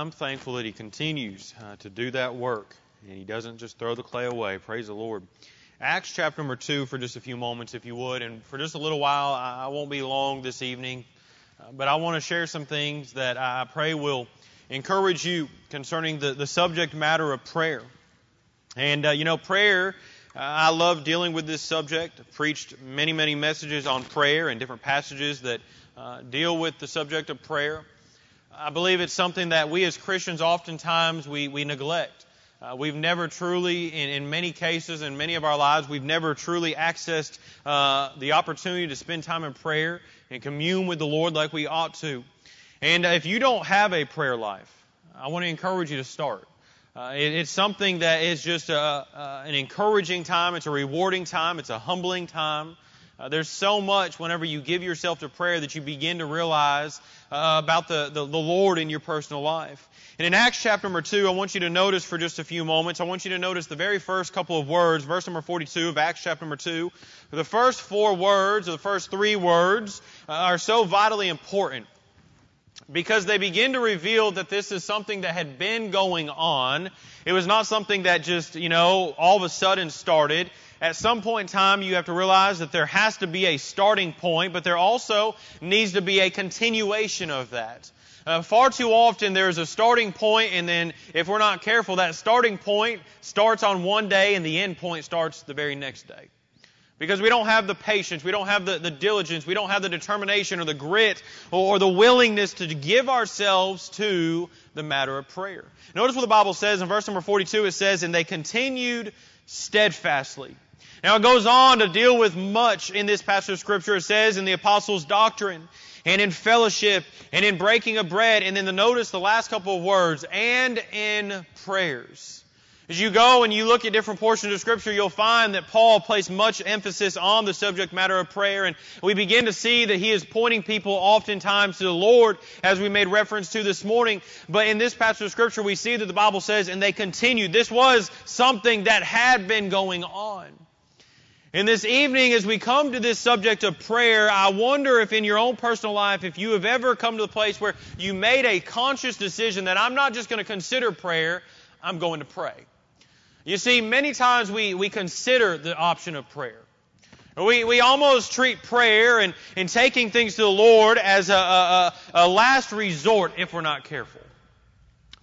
I'm thankful that He continues uh, to do that work and He doesn't just throw the clay away. Praise the Lord. Acts chapter number 2 for just a few moments, if you would. And for just a little while, I won't be long this evening, uh, but I want to share some things that I pray will encourage you concerning the, the subject matter of prayer. And, uh, you know, prayer, uh, I love dealing with this subject. I've preached many, many messages on prayer and different passages that uh, deal with the subject of prayer. I believe it's something that we as Christians oftentimes we, we neglect. Uh, we've never truly, in, in many cases, in many of our lives, we've never truly accessed uh, the opportunity to spend time in prayer and commune with the Lord like we ought to. And if you don't have a prayer life, I want to encourage you to start. Uh, it, it's something that is just a, an encouraging time. It's a rewarding time. It's a humbling time. Uh, there's so much whenever you give yourself to prayer that you begin to realize uh, about the, the, the Lord in your personal life. And in Acts chapter number 2, I want you to notice for just a few moments, I want you to notice the very first couple of words, verse number 42 of Acts chapter number 2. The first four words, or the first three words, uh, are so vitally important because they begin to reveal that this is something that had been going on. It was not something that just, you know, all of a sudden started at some point in time, you have to realize that there has to be a starting point, but there also needs to be a continuation of that. Uh, far too often there's a starting point, and then if we're not careful, that starting point starts on one day and the end point starts the very next day. Because we don't have the patience, we don't have the, the diligence, we don't have the determination or the grit or, or the willingness to give ourselves to the matter of prayer. Notice what the Bible says in verse number 42 it says, And they continued steadfastly now it goes on to deal with much in this passage of scripture. It says in the apostles' doctrine and in fellowship and in breaking of bread. And then the notice the last couple of words, and in prayers. As you go and you look at different portions of Scripture, you'll find that Paul placed much emphasis on the subject matter of prayer, and we begin to see that he is pointing people oftentimes to the Lord, as we made reference to this morning. But in this passage of Scripture, we see that the Bible says, and they continued. This was something that had been going on. And this evening, as we come to this subject of prayer, I wonder if in your own personal life, if you have ever come to the place where you made a conscious decision that I'm not just going to consider prayer, I'm going to pray. You see, many times we, we consider the option of prayer. We, we almost treat prayer and, and taking things to the Lord as a, a, a last resort if we're not careful.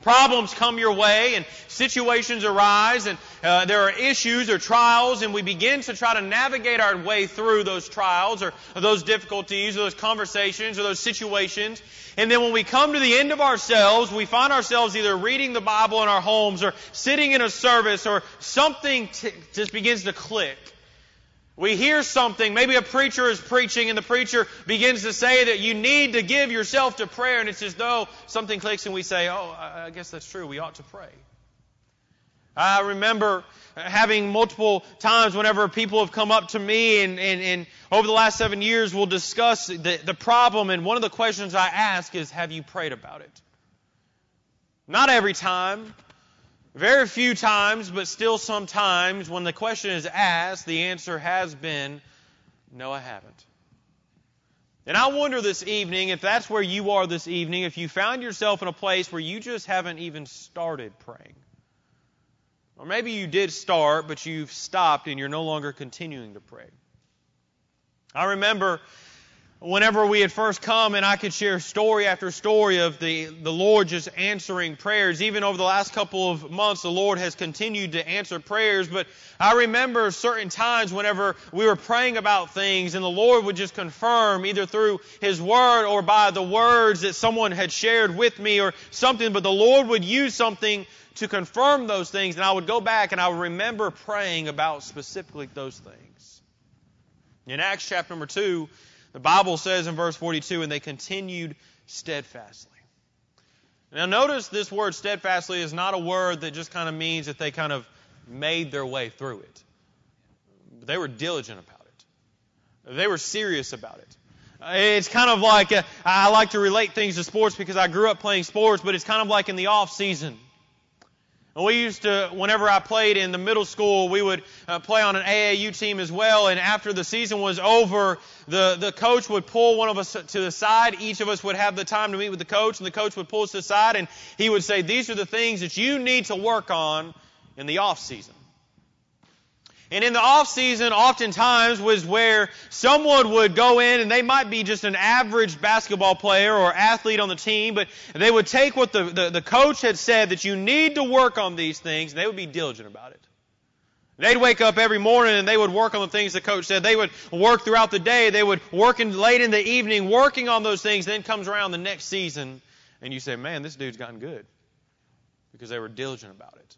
Problems come your way and situations arise and uh, there are issues or trials and we begin to try to navigate our way through those trials or, or those difficulties or those conversations or those situations. And then when we come to the end of ourselves, we find ourselves either reading the Bible in our homes or sitting in a service or something t- just begins to click. We hear something, maybe a preacher is preaching and the preacher begins to say that you need to give yourself to prayer and it's as though something clicks and we say, oh, I guess that's true, we ought to pray. I remember having multiple times whenever people have come up to me and, and, and over the last seven years we'll discuss the, the problem and one of the questions I ask is, have you prayed about it? Not every time, very few times, but still sometimes, when the question is asked, the answer has been, No, I haven't. And I wonder this evening, if that's where you are this evening, if you found yourself in a place where you just haven't even started praying. Or maybe you did start, but you've stopped and you're no longer continuing to pray. I remember whenever we had first come and I could share story after story of the, the Lord just answering prayers. Even over the last couple of months, the Lord has continued to answer prayers. But I remember certain times whenever we were praying about things and the Lord would just confirm either through His Word or by the words that someone had shared with me or something, but the Lord would use something to confirm those things and I would go back and I would remember praying about specifically those things. In Acts chapter number 2, the Bible says in verse 42, and they continued steadfastly. Now notice this word steadfastly is not a word that just kind of means that they kind of made their way through it. They were diligent about it. They were serious about it. It's kind of like, uh, I like to relate things to sports because I grew up playing sports, but it's kind of like in the off season We used to, whenever I played in the middle school, we would uh, play on an AAU team as well. And after the season was over, the, the coach would pull one of us to the side. Each of us would have the time to meet with the coach, and the coach would pull us to the side, and he would say, These are the things that you need to work on in the off season. And in the off season, oftentimes was where someone would go in and they might be just an average basketball player or athlete on the team, but they would take what the, the, the coach had said that you need to work on these things, and they would be diligent about it. They'd wake up every morning and they would work on the things the coach said. They would work throughout the day. They would work in, late in the evening working on those things. Then comes around the next season and you say, man, this dude's gotten good because they were diligent about it.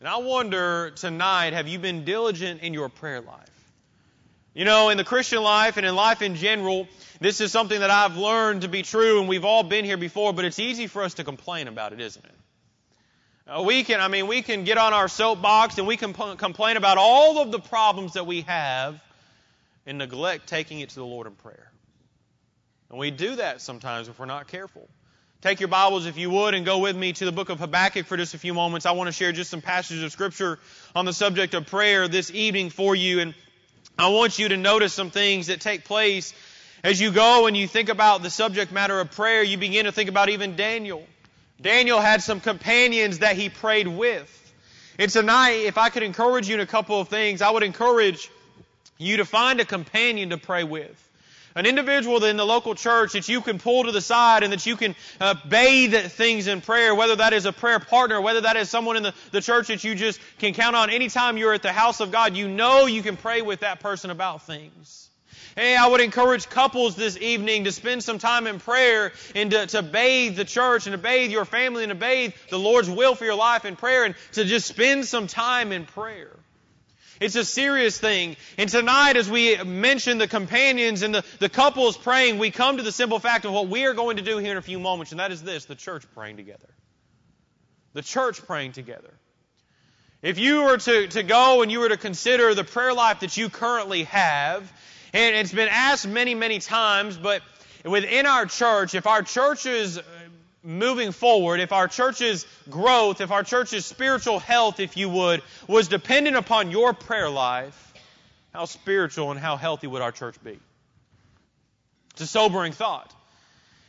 And I wonder tonight, have you been diligent in your prayer life? You know, in the Christian life and in life in general, this is something that I've learned to be true, and we've all been here before, but it's easy for us to complain about it, isn't it? Uh, we can, I mean, we can get on our soapbox and we can p- complain about all of the problems that we have and neglect taking it to the Lord in prayer. And we do that sometimes if we're not careful. Take your Bibles, if you would, and go with me to the book of Habakkuk for just a few moments. I want to share just some passages of Scripture on the subject of prayer this evening for you. And I want you to notice some things that take place as you go and you think about the subject matter of prayer. You begin to think about even Daniel. Daniel had some companions that he prayed with. And tonight, if I could encourage you in a couple of things, I would encourage you to find a companion to pray with an individual in the local church that you can pull to the side and that you can uh, bathe things in prayer, whether that is a prayer partner, whether that is someone in the, the church that you just can count on anytime you're at the house of God, you know you can pray with that person about things. Hey, I would encourage couples this evening to spend some time in prayer and to, to bathe the church and to bathe your family and to bathe the Lord's will for your life in prayer and to just spend some time in prayer. It's a serious thing. And tonight, as we mention the companions and the, the couples praying, we come to the simple fact of what we are going to do here in a few moments, and that is this the church praying together. The church praying together. If you were to, to go and you were to consider the prayer life that you currently have, and it's been asked many, many times, but within our church, if our churches moving forward, if our church's growth, if our church's spiritual health, if you would, was dependent upon your prayer life, how spiritual and how healthy would our church be? It's a sobering thought.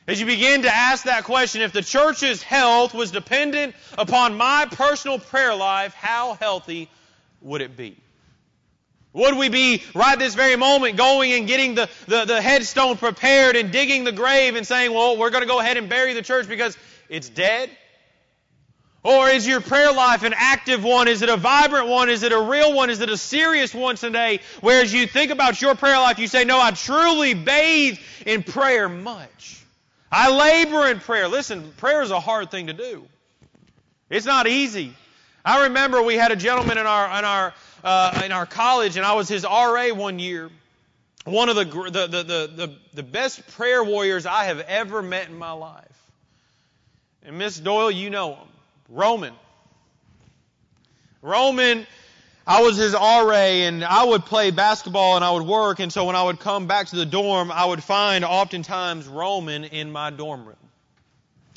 As you begin to ask that question, if the church's health was dependent upon my personal prayer life, how healthy would it be? Would we be right this very moment going and getting the, the, the, headstone prepared and digging the grave and saying, well, we're going to go ahead and bury the church because it's dead? Or is your prayer life an active one? Is it a vibrant one? Is it a real one? Is it a serious one today? Whereas you think about your prayer life, you say, no, I truly bathe in prayer much. I labor in prayer. Listen, prayer is a hard thing to do. It's not easy. I remember we had a gentleman in our, in our uh, in our college, and I was his RA one year. One of the, the, the, the, the best prayer warriors I have ever met in my life. And Miss Doyle, you know him. Roman. Roman, I was his RA and I would play basketball and I would work. And so when I would come back to the dorm, I would find oftentimes Roman in my dorm room.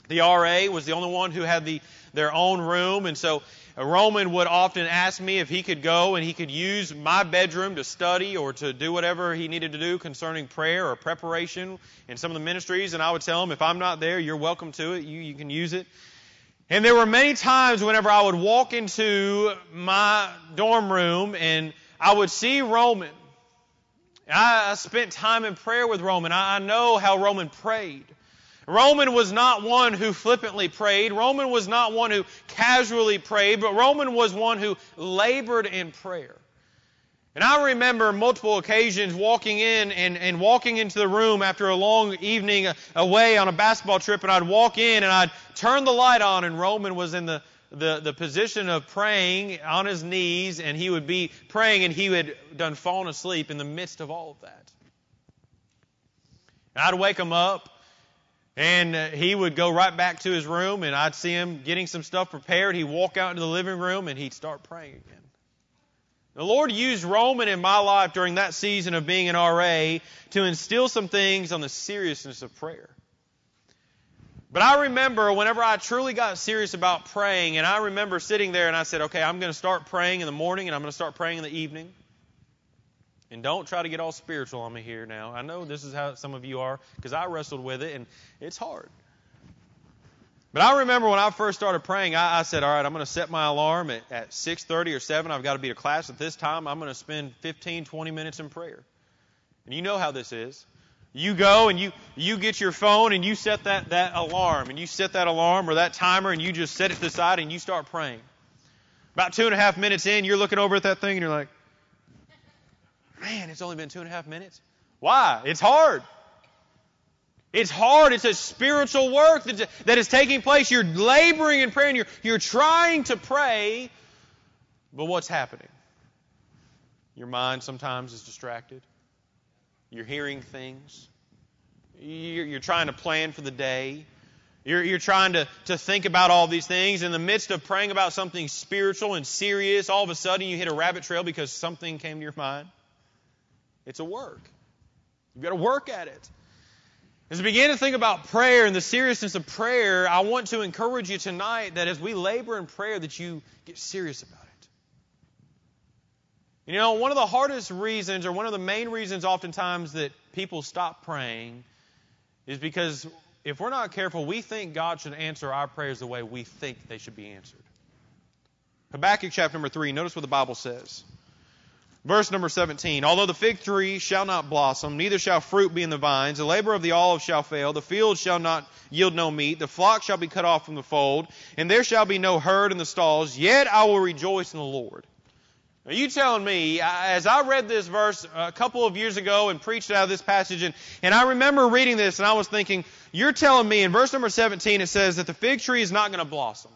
The RA was the only one who had the, their own room. And so Roman would often ask me if he could go and he could use my bedroom to study or to do whatever he needed to do concerning prayer or preparation in some of the ministries. And I would tell him, if I'm not there, you're welcome to it. You, you can use it. And there were many times whenever I would walk into my dorm room and I would see Roman. I, spent time in prayer with Roman. I know how Roman prayed. Roman was not one who flippantly prayed. Roman was not one who casually prayed, but Roman was one who labored in prayer. And I remember multiple occasions walking in and, and walking into the room after a long evening away on a basketball trip, and I'd walk in and I'd turn the light on, and Roman was in the, the, the position of praying on his knees, and he would be praying, and he had done fallen asleep in the midst of all of that. And I'd wake him up, and uh, he would go right back to his room, and I'd see him getting some stuff prepared. He'd walk out into the living room, and he'd start praying again. The Lord used Roman in my life during that season of being an RA to instill some things on the seriousness of prayer. But I remember whenever I truly got serious about praying, and I remember sitting there and I said, okay, I'm going to start praying in the morning and I'm going to start praying in the evening. And don't try to get all spiritual on me here now. I know this is how some of you are because I wrestled with it and it's hard. But I remember when I first started praying, I, I said, all right, I'm going to set my alarm at, at 6.30 or 7. I've got to be to class at this time. I'm going to spend 15, 20 minutes in prayer. And you know how this is. You go and you, you get your phone and you set that, that alarm and you set that alarm or that timer and you just set it to the side and you start praying. About two and a half minutes in, you're looking over at that thing and you're like, man, it's only been two and a half minutes. Why? It's hard. It's hard. It's a spiritual work that, that is taking place. You're laboring in prayer and you're, you're trying to pray, but what's happening? Your mind sometimes is distracted. You're hearing things. You're, you're trying to plan for the day. You're, you're trying to, to think about all these things. In the midst of praying about something spiritual and serious, all of a sudden you hit a rabbit trail because something came to your mind. It's a work. You've got to work at it. As we begin to think about prayer and the seriousness of prayer, I want to encourage you tonight that as we labor in prayer, that you get serious about it. You know, one of the hardest reasons, or one of the main reasons oftentimes that people stop praying is because if we're not careful, we think God should answer our prayers the way we think they should be answered. Habakkuk chapter number 3, notice what the Bible says. Verse number 17. Although the fig tree shall not blossom, neither shall fruit be in the vines, the labor of the olive shall fail, the field shall not yield no meat, the flock shall be cut off from the fold, and there shall be no herd in the stalls, yet I will rejoice in the Lord. Are you telling me, as I read this verse a couple of years ago and preached out of this passage, and, and I remember reading this and I was thinking, you're telling me in verse number 17 it says that the fig tree is not going to blossom.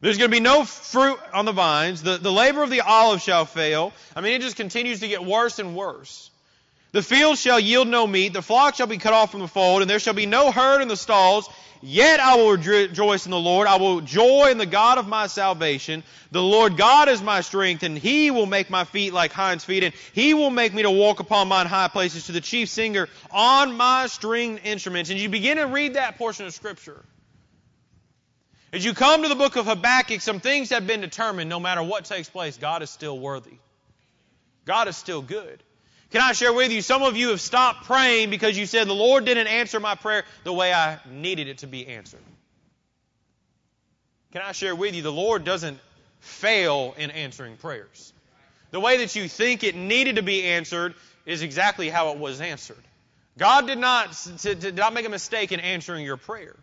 There's going to be no fruit on the vines. The, the labor of the olive shall fail. I mean, it just continues to get worse and worse. The field shall yield no meat. The flock shall be cut off from the fold, and there shall be no herd in the stalls. Yet I will rejoice in the Lord. I will joy in the God of my salvation. The Lord God is my strength, and He will make my feet like hinds feet, and He will make me to walk upon mine high places to the chief singer on my stringed instruments. And you begin to read that portion of Scripture. As you come to the book of Habakkuk, some things have been determined. No matter what takes place, God is still worthy. God is still good. Can I share with you? Some of you have stopped praying because you said, The Lord didn't answer my prayer the way I needed it to be answered. Can I share with you? The Lord doesn't fail in answering prayers. The way that you think it needed to be answered is exactly how it was answered. God did not, did not make a mistake in answering your prayer.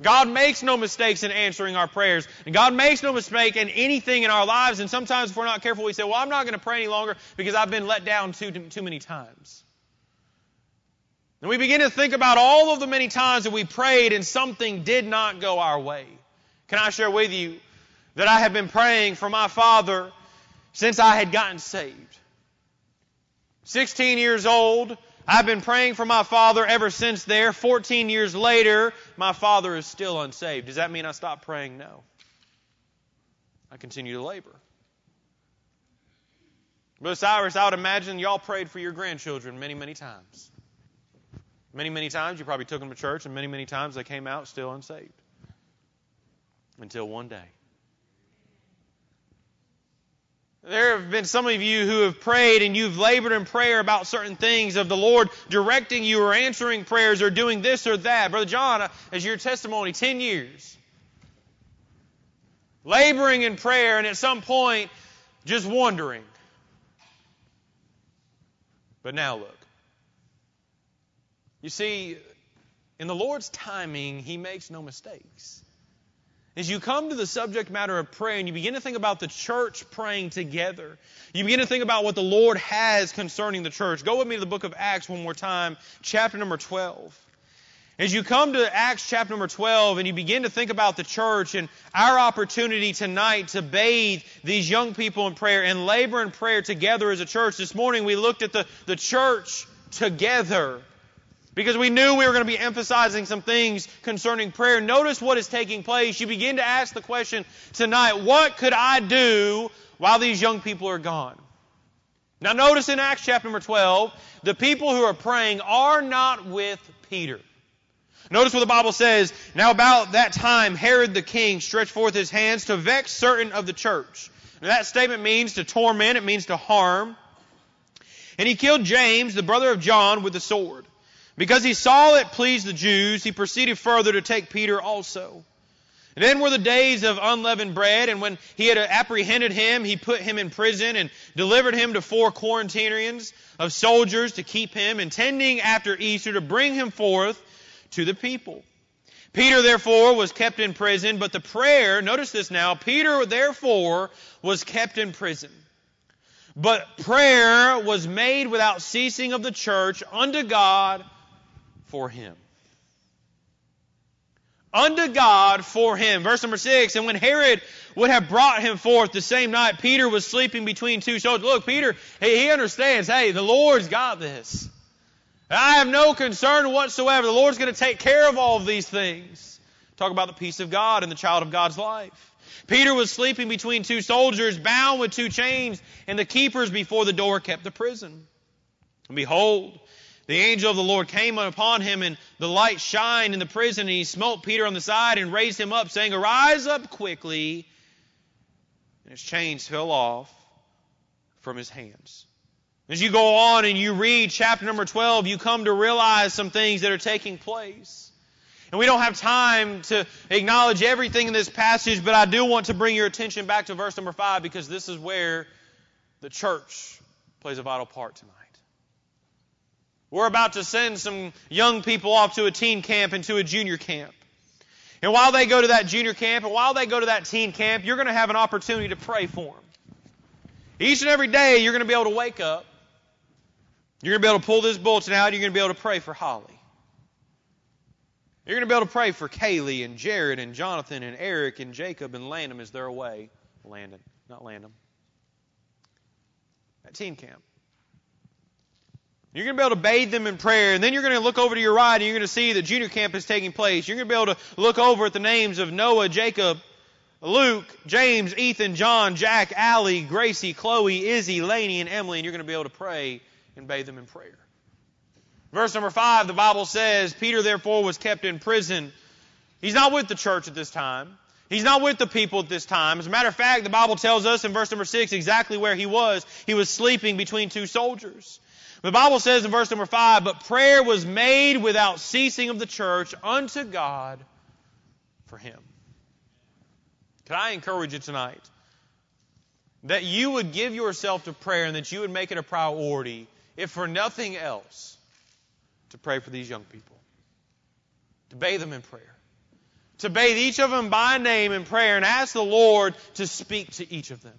God makes no mistakes in answering our prayers. And God makes no mistake in anything in our lives. And sometimes if we're not careful, we say, well, I'm not going to pray any longer because I've been let down too, too many times. And we begin to think about all of the many times that we prayed and something did not go our way. Can I share with you that I have been praying for my father since I had gotten saved? 16 years old, I've been praying for my father ever since there. 14 years later, my father is still unsaved. Does that mean I stop praying? No. I continue to labor. Brother Cyrus, I would imagine y'all prayed for your grandchildren many, many times. Many, many times you probably took them to church, and many, many times they came out still unsaved. Until one day. There have been some of you who have prayed and you've labored in prayer about certain things of the Lord directing you or answering prayers or doing this or that. Brother John, uh, as your testimony, 10 years. Laboring in prayer and at some point just wondering. But now look. You see, in the Lord's timing, He makes no mistakes. As you come to the subject matter of prayer and you begin to think about the church praying together, you begin to think about what the Lord has concerning the church. Go with me to the book of Acts one more time, chapter number 12. As you come to Acts chapter number 12 and you begin to think about the church and our opportunity tonight to bathe these young people in prayer and labor in prayer together as a church, this morning we looked at the, the church together because we knew we were going to be emphasizing some things concerning prayer. Notice what is taking place. You begin to ask the question tonight, what could I do while these young people are gone? Now notice in Acts chapter number 12, the people who are praying are not with Peter. Notice what the Bible says. Now about that time, Herod the king stretched forth his hands to vex certain of the church. Now that statement means to torment, it means to harm. And he killed James, the brother of John, with the sword. Because he saw it pleased the Jews, he proceeded further to take Peter also. And then were the days of unleavened bread, and when he had apprehended him, he put him in prison and delivered him to four quaternions of soldiers to keep him, intending after Easter to bring him forth to the people. Peter therefore was kept in prison, but the prayer, notice this now, Peter therefore was kept in prison. But prayer was made without ceasing of the church unto God for him. Unto God for him. Verse number six, and when Herod would have brought him forth the same night, Peter was sleeping between two soldiers. Look, Peter, he, he understands, hey, the Lord's got this. I have no concern whatsoever. The Lord's going to take care of all of these things. Talk about the peace of God and the child of God's life. Peter was sleeping between two soldiers, bound with two chains, and the keepers before the door kept the prison. And behold, the angel of the Lord came upon him, and the light shined in the prison, and he smote Peter on the side and raised him up, saying, Arise up quickly. And his chains fell off from his hands. As you go on and you read chapter number 12, you come to realize some things that are taking place. And we don't have time to acknowledge everything in this passage, but I do want to bring your attention back to verse number 5 because this is where the church plays a vital part tonight. We're about to send some young people off to a teen camp and to a junior camp. And while they go to that junior camp and while they go to that teen camp, you're going to have an opportunity to pray for them. Each and every day, you're going to be able to wake up you're going to be able to pull this bulletin out. You're going to be able to pray for Holly. You're going to be able to pray for Kaylee and Jared and Jonathan and Eric and Jacob and Landon as they're away. Landon, not Landon. At teen camp. You're going to be able to bathe them in prayer, and then you're going to look over to your right and you're going to see that junior camp is taking place. You're going to be able to look over at the names of Noah, Jacob, Luke, James, Ethan, John, Jack, Allie, Gracie, Chloe, Izzy, Laney, and Emily, and you're going to be able to pray and bathe them in prayer. Verse number five, the Bible says, Peter therefore was kept in prison. He's not with the church at this time. He's not with the people at this time. As a matter of fact, the Bible tells us in verse number six exactly where he was. He was sleeping between two soldiers. The Bible says in verse number five, but prayer was made without ceasing of the church unto God for him. Can I encourage you tonight that you would give yourself to prayer and that you would make it a priority if for nothing else, to pray for these young people, to bathe them in prayer, to bathe each of them by name in prayer and ask the Lord to speak to each of them.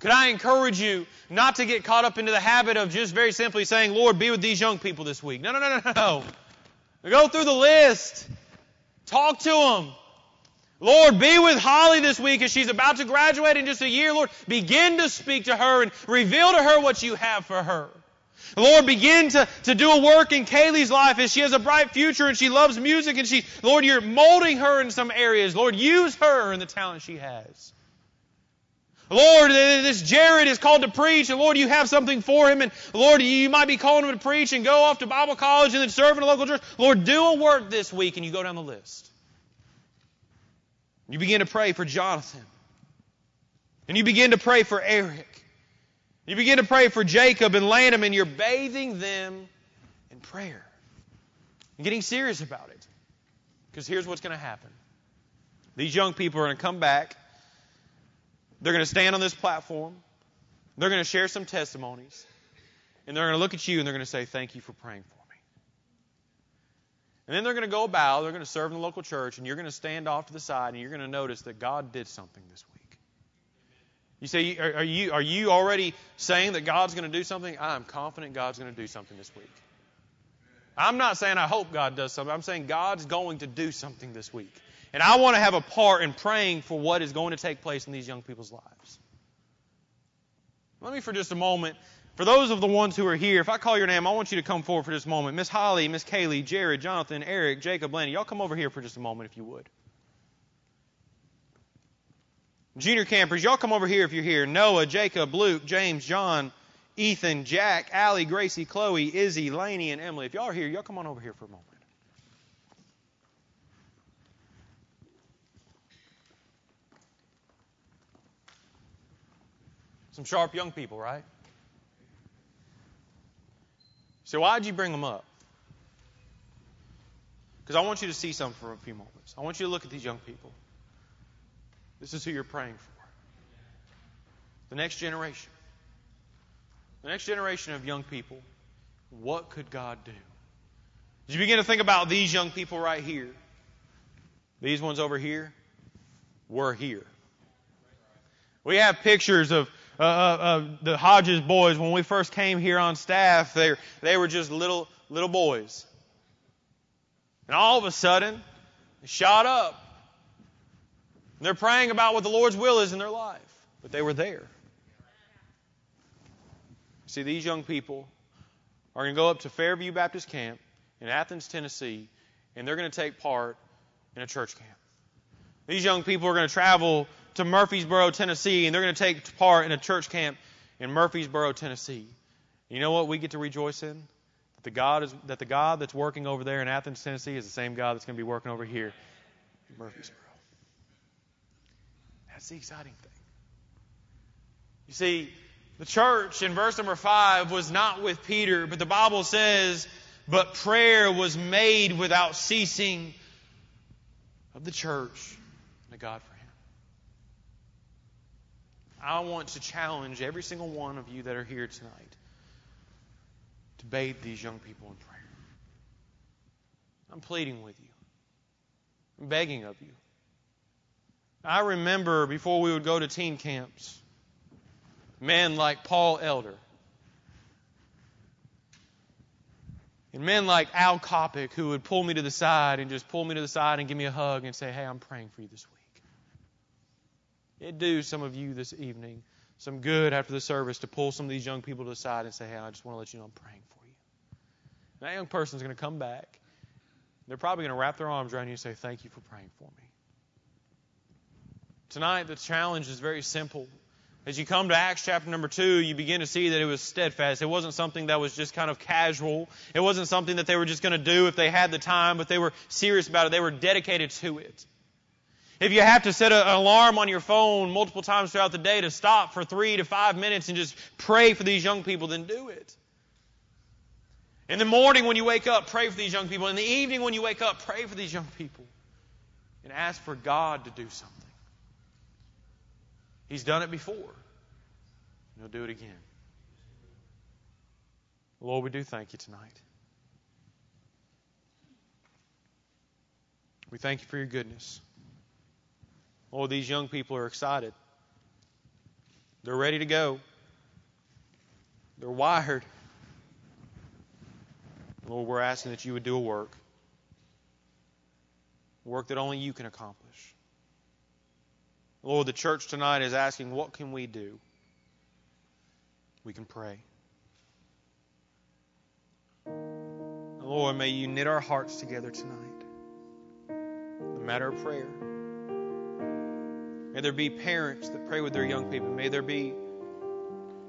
Could I encourage you not to get caught up into the habit of just very simply saying, Lord, be with these young people this week? No, no, no, no, no. Go through the list. Talk to them. Lord, be with Holly this week as she's about to graduate in just a year. Lord, begin to speak to her and reveal to her what you have for her. Lord, begin to, to do a work in Kaylee's life as she has a bright future and she loves music and she, Lord, you're molding her in some areas. Lord, use her in the talent she has. Lord, this Jared is called to preach, and Lord, you have something for him, and Lord, you might be calling him to preach and go off to Bible college and then serve in a local church. Lord, do a work this week, and you go down the list. You begin to pray for Jonathan, and you begin to pray for Eric, you begin to pray for Jacob and Lanham, and you're bathing them in prayer and getting serious about it. Because here's what's going to happen these young people are going to come back, they're going to stand on this platform, they're going to share some testimonies, and they're going to look at you and they're going to say, Thank you for praying for me. And then they're going to go about, they're going to serve in the local church, and you're going to stand off to the side and you're going to notice that God did something this week. You say, are, you, are you already saying that God's going to do something? I'm confident God's going to do something this week. I'm not saying I hope God does something. I'm saying God's going to do something this week. And I want to have a part in praying for what is going to take place in these young people's lives. Let me, for just a moment, for those of the ones who are here, if I call your name, I want you to come forward for just a moment. Miss Holly, Miss Kaylee, Jared, Jonathan, Eric, Jacob, Lanny, y'all come over here for just a moment if you would. Junior campers, y'all come over here if you're here. Noah, Jacob, Luke, James, John, Ethan, Jack, Allie, Gracie, Chloe, Izzy, Laney, and Emily. If y'all are here, y'all come on over here for a moment. Some sharp young people, right? So why'd you bring them up? Because I want you to see something for a few moments. I want you to look at these young people. This is who you're praying for. The next generation. The next generation of young people. What could God do? As you begin to think about these young people right here, these ones over here, were here. We have pictures of uh, uh, the Hodges boys when we first came here on staff. They they were just little little boys, and all of a sudden, they shot up. And they're praying about what the Lord's will is in their life, but they were there. See, these young people are going to go up to Fairview Baptist Camp in Athens, Tennessee, and they're going to take part in a church camp. These young people are going to travel to Murfreesboro, Tennessee, and they're going to take part in a church camp in Murfreesboro, Tennessee. You know what we get to rejoice in? That the God is that the God that's working over there in Athens, Tennessee, is the same God that's going to be working over here in Murfreesboro. That's the exciting thing. You see, the church in verse number five was not with Peter, but the Bible says, but prayer was made without ceasing of the church to God for him. I want to challenge every single one of you that are here tonight to bathe these young people in prayer. I'm pleading with you. I'm begging of you. I remember before we would go to teen camps, men like Paul Elder and men like Al Kopic who would pull me to the side and just pull me to the side and give me a hug and say, Hey, I'm praying for you this week. It do some of you this evening some good after the service to pull some of these young people to the side and say, Hey, I just want to let you know I'm praying for you. And that young person is going to come back. They're probably going to wrap their arms around you and say, Thank you for praying for me. Tonight, the challenge is very simple. As you come to Acts chapter number two, you begin to see that it was steadfast. It wasn't something that was just kind of casual. It wasn't something that they were just going to do if they had the time, but they were serious about it. They were dedicated to it. If you have to set an alarm on your phone multiple times throughout the day to stop for three to five minutes and just pray for these young people, then do it. In the morning when you wake up, pray for these young people. In the evening when you wake up, pray for these young people. And ask for God to do something. He's done it before. He'll do it again. Lord, we do thank you tonight. We thank you for your goodness. Oh, these young people are excited. They're ready to go. They're wired. Lord, we're asking that you would do a work. Work that only you can accomplish. Lord, the church tonight is asking, what can we do? We can pray. Lord, may you knit our hearts together tonight. The matter of prayer. May there be parents that pray with their young people. May there be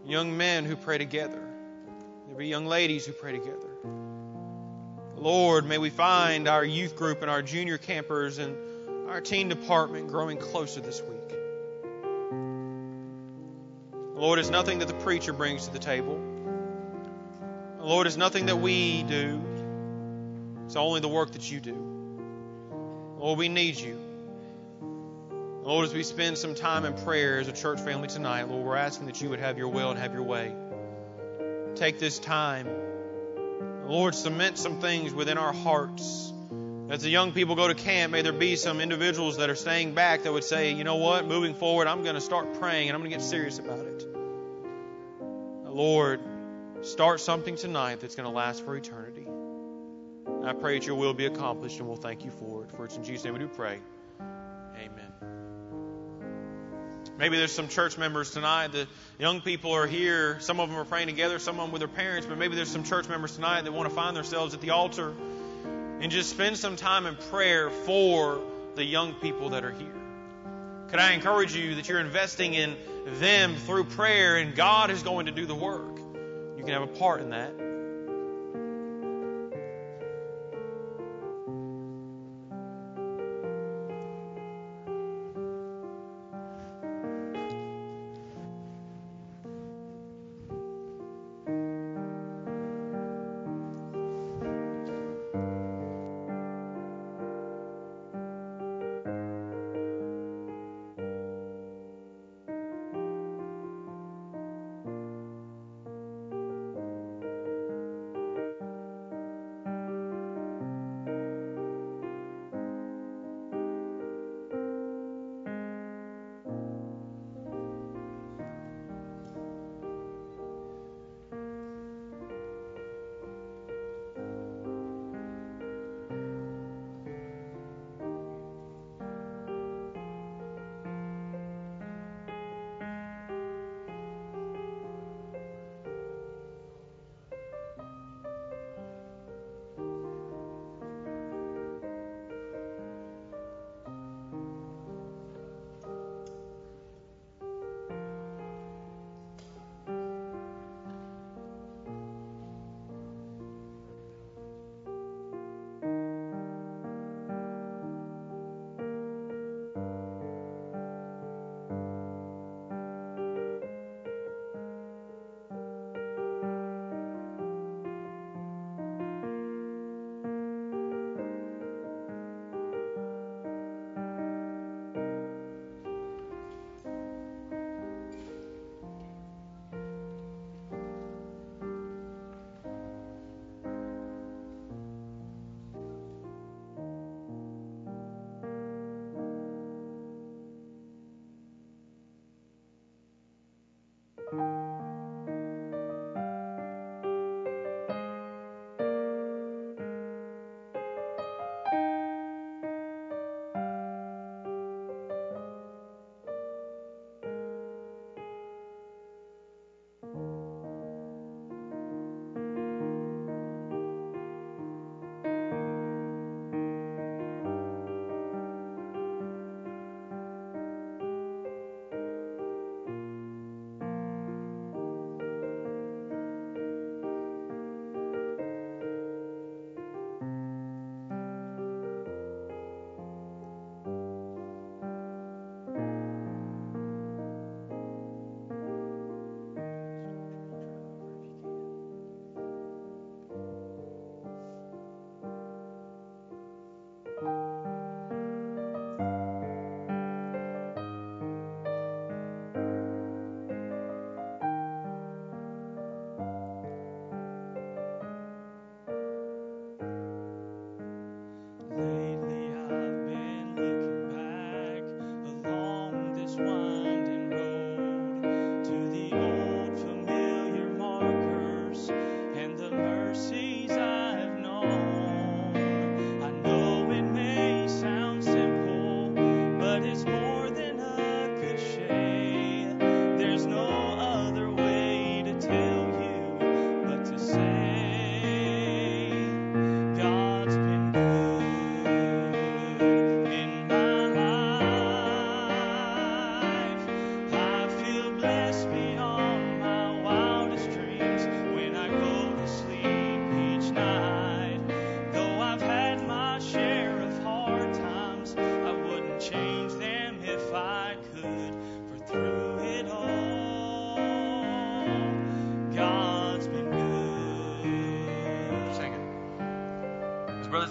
young men who pray together. May there be young ladies who pray together. Lord, may we find our youth group and our junior campers and our teen department growing closer this week. Lord, it's nothing that the preacher brings to the table. Lord, it's nothing that we do. It's only the work that you do. Lord, we need you. Lord, as we spend some time in prayer as a church family tonight, Lord, we're asking that you would have your will and have your way. Take this time. Lord, cement some things within our hearts. As the young people go to camp, may there be some individuals that are staying back that would say, you know what, moving forward, I'm going to start praying and I'm going to get serious about it. Lord, start something tonight that's going to last for eternity. I pray that your will be accomplished and we'll thank you for it. For it's in Jesus' name we do pray. Amen. Maybe there's some church members tonight. The young people are here. Some of them are praying together, some of them with their parents, but maybe there's some church members tonight that want to find themselves at the altar and just spend some time in prayer for the young people that are here. Could I encourage you that you're investing in them through prayer and God is going to do the work? You can have a part in that.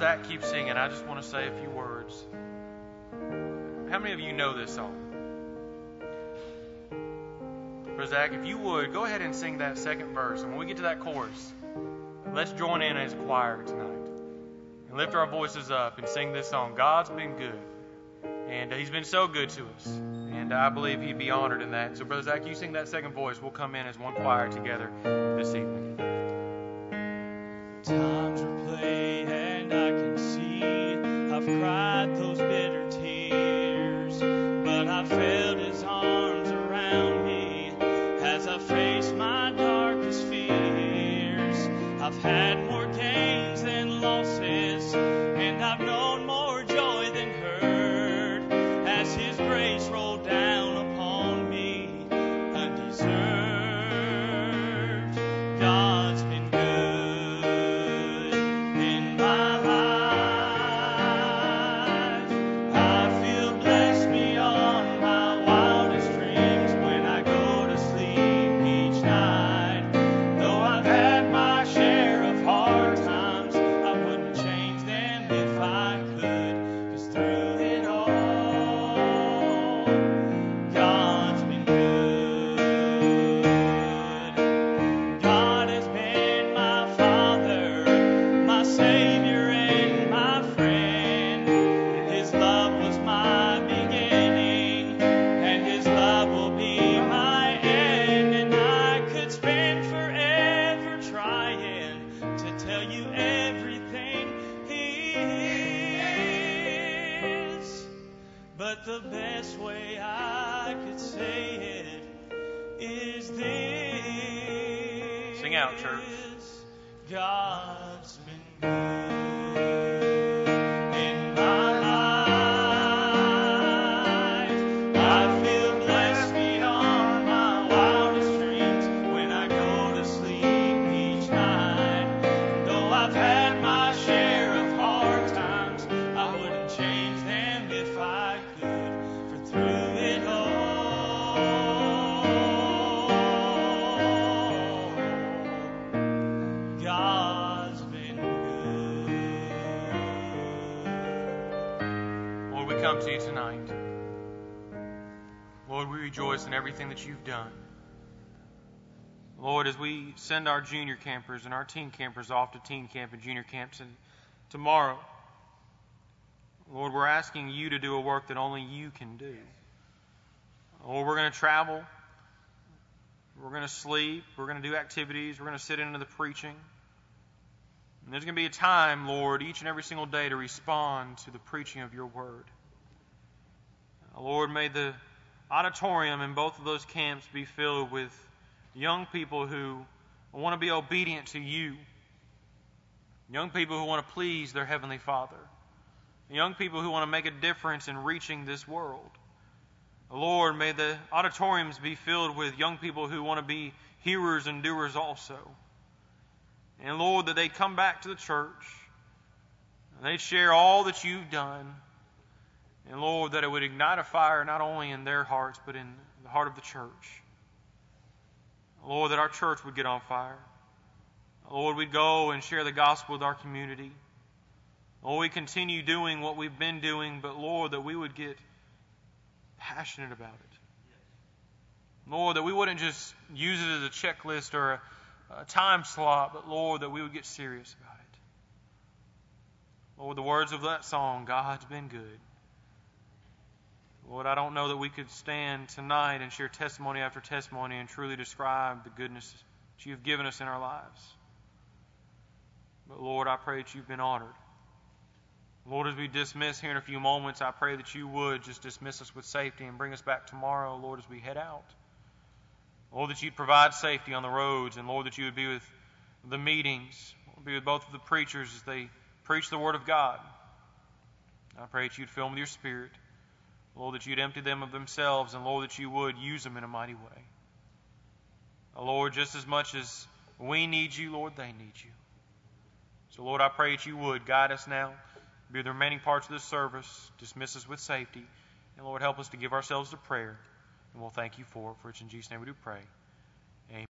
Zach keeps singing, I just want to say a few words. How many of you know this song? Brother Zach, if you would, go ahead and sing that second verse. And when we get to that chorus, let's join in as a choir tonight and lift our voices up and sing this song. God's been good, and He's been so good to us. And I believe He'd be honored in that. So, Brother Zach, you sing that second voice. We'll come in as one choir together this evening. Times cried those bitter tears, but I felt His arms around me as I faced my darkest fears. I've had more gains than losses, and I've known But the best way I could say it is this. Sing out, church. God's been good in everything that you've done. Lord, as we send our junior campers and our teen campers off to teen camp and junior camps and tomorrow, Lord, we're asking you to do a work that only you can do. Lord, we're going to travel. We're going to sleep. We're going to do activities. We're going to sit into the preaching. And there's going to be a time, Lord, each and every single day to respond to the preaching of your word. Lord, may the auditorium in both of those camps be filled with young people who want to be obedient to you, young people who want to please their Heavenly Father, young people who want to make a difference in reaching this world. Lord, may the auditoriums be filled with young people who want to be hearers and doers also. And Lord, that they come back to the church and they share all that you've done. And Lord, that it would ignite a fire not only in their hearts, but in the heart of the church. Lord, that our church would get on fire. Lord, we'd go and share the gospel with our community. Lord, we continue doing what we've been doing, but Lord, that we would get passionate about it. Lord, that we wouldn't just use it as a checklist or a, a time slot, but Lord, that we would get serious about it. Lord, the words of that song, God's been good. Lord, I don't know that we could stand tonight and share testimony after testimony and truly describe the goodness that you've given us in our lives. But Lord, I pray that you've been honored. Lord, as we dismiss here in a few moments, I pray that you would just dismiss us with safety and bring us back tomorrow, Lord, as we head out. Lord, that you'd provide safety on the roads, and Lord, that you would be with the meetings, be with both of the preachers as they preach the Word of God. I pray that you'd fill them with your Spirit. Lord, that you'd empty them of themselves, and Lord, that you would use them in a mighty way. Uh, Lord, just as much as we need you, Lord, they need you. So, Lord, I pray that you would guide us now, be the remaining parts of this service, dismiss us with safety, and Lord, help us to give ourselves to prayer. And we'll thank you for it. For it's in Jesus' name we do pray.